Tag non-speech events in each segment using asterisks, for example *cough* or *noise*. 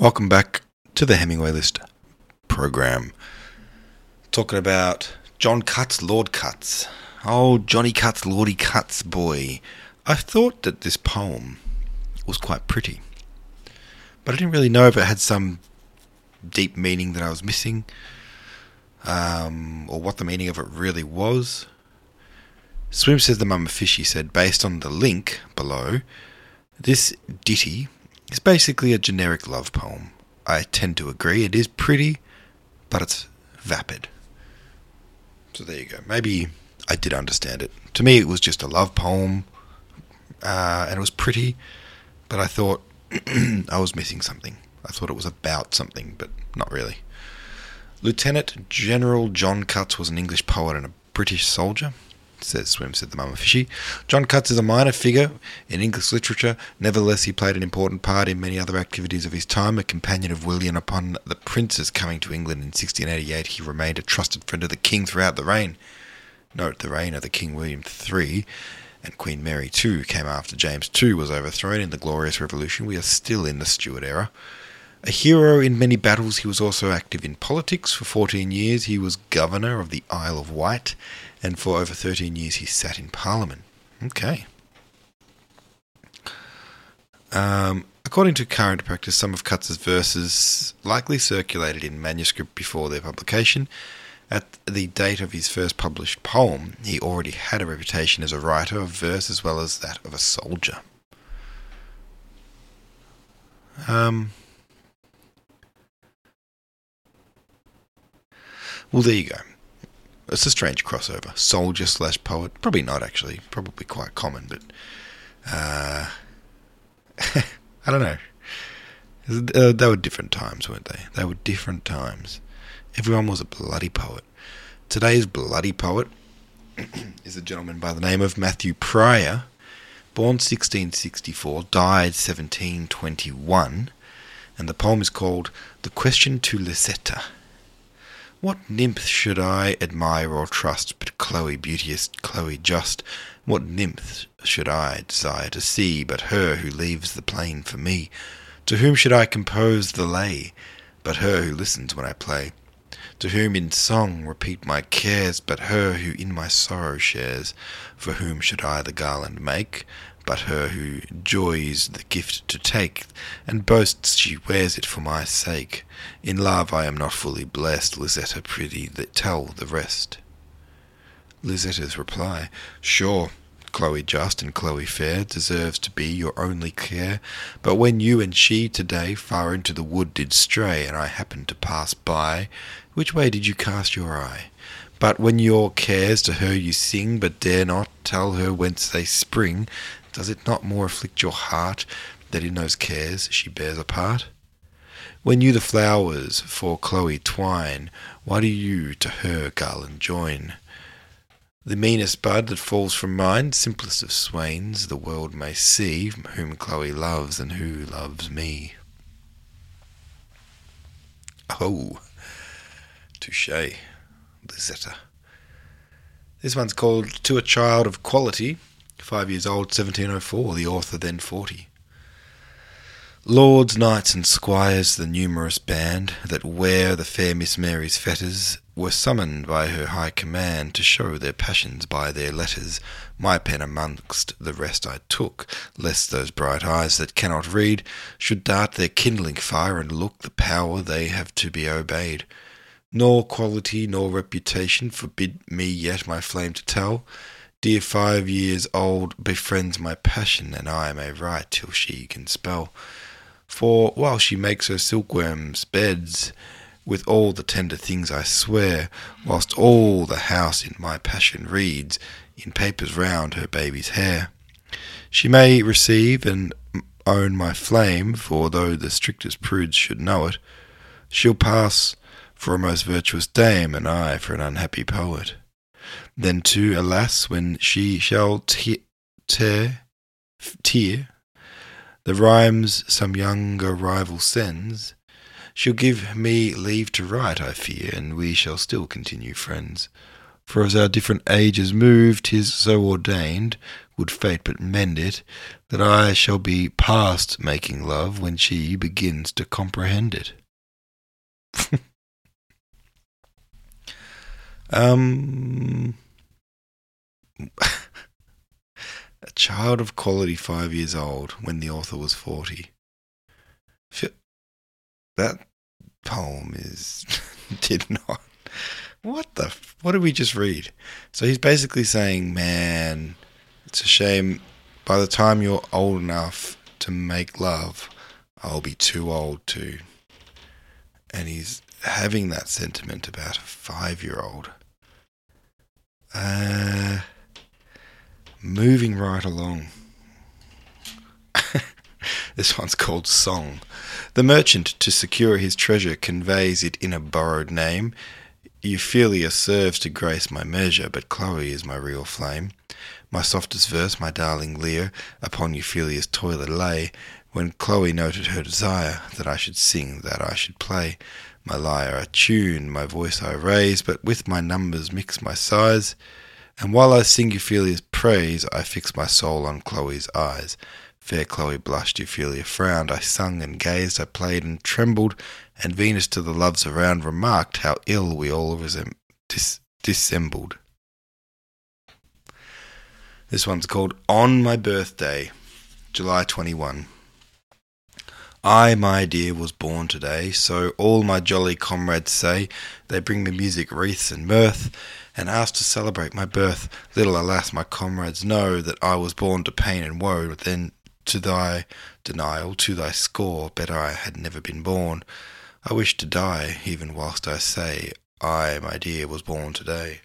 Welcome back to the Hemingway List program. Talking about John Cutts, Lord Cutts. Oh, Johnny Cutts, Lordy Cutts, boy. I thought that this poem was quite pretty, but I didn't really know if it had some deep meaning that I was missing, um, or what the meaning of it really was. Swim says the mama fishy said, based on the link below, this ditty is basically a generic love poem. I tend to agree. It is pretty, but it's vapid. So there you go. Maybe I did understand it. To me, it was just a love poem, uh, and it was pretty, but I thought *clears throat* I was missing something. I thought it was about something, but not really. Lieutenant General John Cutts was an English poet and a British soldier says Swim, said the mama fishy. John Cutts is a minor figure in English literature. Nevertheless, he played an important part in many other activities of his time. A companion of William upon the prince's coming to England in 1688, he remained a trusted friend of the king throughout the reign. Note the reign of the King William III and Queen Mary II came after James II was overthrown in the Glorious Revolution. We are still in the Stuart era. A hero in many battles, he was also active in politics. For 14 years, he was governor of the Isle of Wight and for over 13 years he sat in Parliament. Okay. Um, according to current practice, some of Cutts's verses likely circulated in manuscript before their publication. At the date of his first published poem, he already had a reputation as a writer of verse as well as that of a soldier. Um, well, there you go. It's a strange crossover. Soldier slash poet. Probably not, actually. Probably quite common, but. Uh, *laughs* I don't know. Uh, they were different times, weren't they? They were different times. Everyone was a bloody poet. Today's bloody poet *clears throat* is a gentleman by the name of Matthew Prior, born 1664, died 1721, and the poem is called The Question to Lisetta. What nymph should I admire or trust but Chloe beauteous, Chloe just? What nymph should I desire to see but her who leaves the plain for me? To whom should I compose the lay but her who listens when I play? To whom in song repeat my cares but her who in my sorrow shares? For whom should I the garland make but her who joys the gift to take, and boasts she wears it for my sake. In love I am not fully blessed, Lisetta prithee that tell the rest. Lisetta's reply, Sure, Chloe just and Chloe fair deserves to be your only care, but when you and she today far into the wood did stray, and I happened to pass by, which way did you cast your eye? But when your cares to her you sing, but dare not tell her whence they spring, does it not more afflict your heart that in those cares she bears a part? When you the flowers for Chloe twine, why do you to her garland join? The meanest bud that falls from mine, simplest of swains, the world may see, whom Chloe loves and who loves me. Oh, touche, Lisetta. This one's called To a Child of Quality, Five years old, 1704, the author then 40. Lords, knights, and squires, the numerous band that wear the fair Miss Mary's fetters, were summoned by her high command to show their passions by their letters. My pen amongst the rest I took, lest those bright eyes that cannot read should dart their kindling fire and look the power they have to be obeyed. Nor quality nor reputation forbid me yet my flame to tell. Dear five years old befriends my passion, and I may write till she can spell. For while she makes her silkworms' beds, with all the tender things I swear, whilst all the house in my passion reads, in papers round her baby's hair, she may receive and own my flame, for though the strictest prudes should know it, she'll pass for a most virtuous dame, and I for an unhappy poet. Then too, alas, when she shall tear, tear the rhymes some younger rival sends, she'll give me leave to write, I fear, and we shall still continue friends. For as our different ages move, 'tis so ordained, would fate but mend it, that I shall be past making love when she begins to comprehend it. *laughs* um, *laughs* a child of quality five years old when the author was 40. That poem is *laughs* did not. What the? What did we just read? So he's basically saying, man, it's a shame. By the time you're old enough to make love, I'll be too old to. And he's having that sentiment about a five-year-old. Uh, moving right along. *laughs* this one's called Song. The merchant, to secure his treasure, conveys it in a borrowed name. Ophelia serves to grace my measure, but Chloe is my real flame. My softest verse, my darling Lear, upon Ophelia's toilet lay, when Chloe noted her desire, that I should sing, that I should play. My lyre I tune, my voice I raise, but with my numbers mix my sighs. And while I sing Ophelia's praise, I fix my soul on Chloe's eyes. Fair Chloe blushed, Ophelia frowned. I sung and gazed, I played and trembled, and Venus to the loves around remarked how ill we all resem- dis- dissembled. This one's called On My Birthday, July 21. I, my dear, was born today, so all my jolly comrades say. They bring me music, wreaths, and mirth, and ask to celebrate my birth. Little, alas, my comrades know that I was born to pain and woe. Then to thy denial, to thy score, better I had never been born. I wish to die, even whilst I say, I, my dear, was born today.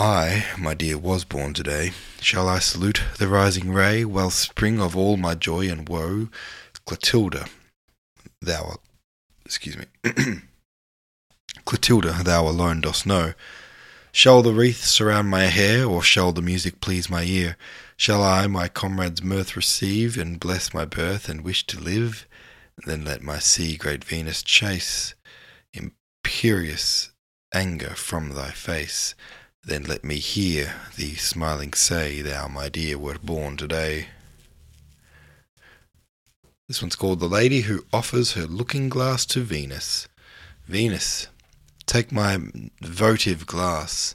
I, my dear, was born today. Shall I salute the rising ray, wellspring of all my joy and woe? Clotilda, thou, excuse me, *clears throat* Clotilda, thou alone dost know. Shall the wreath surround my hair, or shall the music please my ear? Shall I my comrade's mirth receive, and bless my birth, and wish to live? Then let my sea great Venus chase imperious anger from thy face. Then let me hear thee smiling say, Thou, my dear, wert born today. This one's called The Lady Who Offers Her Looking Glass to Venus. Venus, take my votive glass,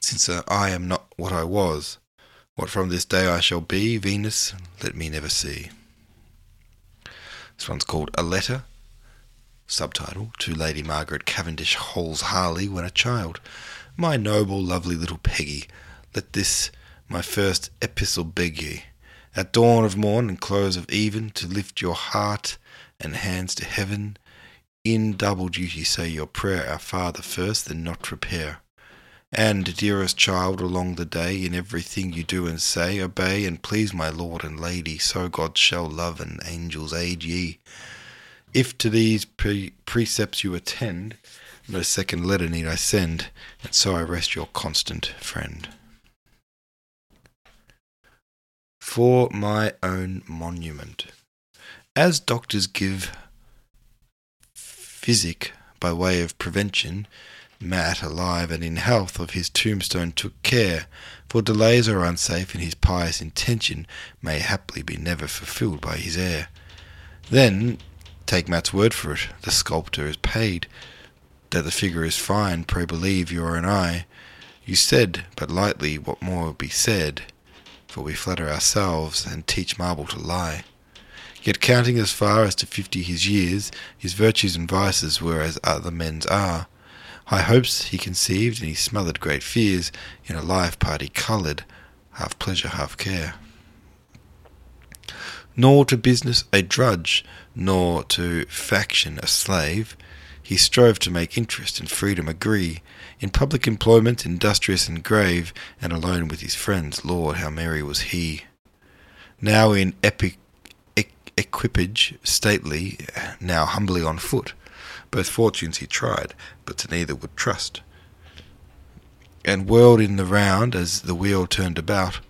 since I am not what I was. What from this day I shall be, Venus, let me never see. This one's called A Letter. Subtitle To Lady Margaret Cavendish Holles Harley when a child. My noble, lovely little Peggy, let this my first epistle beg ye, at dawn of morn and close of even, to lift your heart and hands to heaven. In double duty say your prayer, Our Father first, then not repair. And, dearest child, along the day, in everything you do and say, obey and please my Lord and Lady, so God shall love and angels aid ye. If to these pre- precepts you attend, no second letter need I send, and so I rest your constant friend. For my own monument. As doctors give physic by way of prevention, Matt, alive and in health, of his tombstone took care, for delays are unsafe, and his pious intention may haply be never fulfilled by his heir. Then, take Matt's word for it, the sculptor is paid, that the figure is fine, pray believe your own eye. You said, but lightly, what more be said, for we flatter ourselves and teach marble to lie. Yet counting as far as to fifty his years, his virtues and vices were as other men's are. High hopes he conceived, and he smothered great fears in a life party coloured, half pleasure, half care. Nor to business a drudge, nor to faction a slave, he strove to make interest and freedom agree. In public employment, industrious and grave, and alone with his friends, Lord, how merry was he! Now in epic equipage, stately, now humbly on foot. Both fortunes he tried, but to neither would trust. And whirled in the round as the wheel turned about,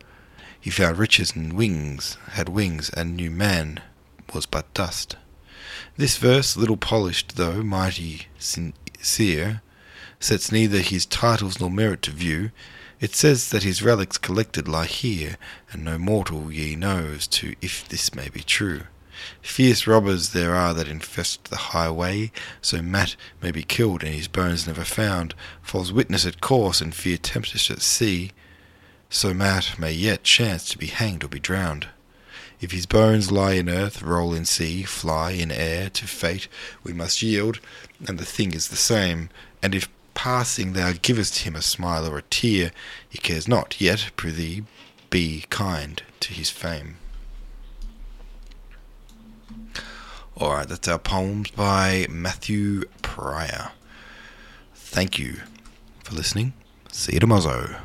he found riches and wings, had wings, and knew man was but dust. This verse, little polished though mighty sincere, sets neither his titles nor merit to view. It says that his relics collected lie here, and no mortal ye knows to if this may be true. Fierce robbers there are that infest the highway, so Mat may be killed and his bones never found. Falls witness at course and fear tempest at sea, so Mat may yet chance to be hanged or be drowned. If his bones lie in earth, roll in sea, fly in air, to fate we must yield, and the thing is the same. And if passing thou givest him a smile or a tear, he cares not, yet, prithee, be kind to his fame. Alright, that's our poems by Matthew Prior. Thank you for listening. See you tomorrow.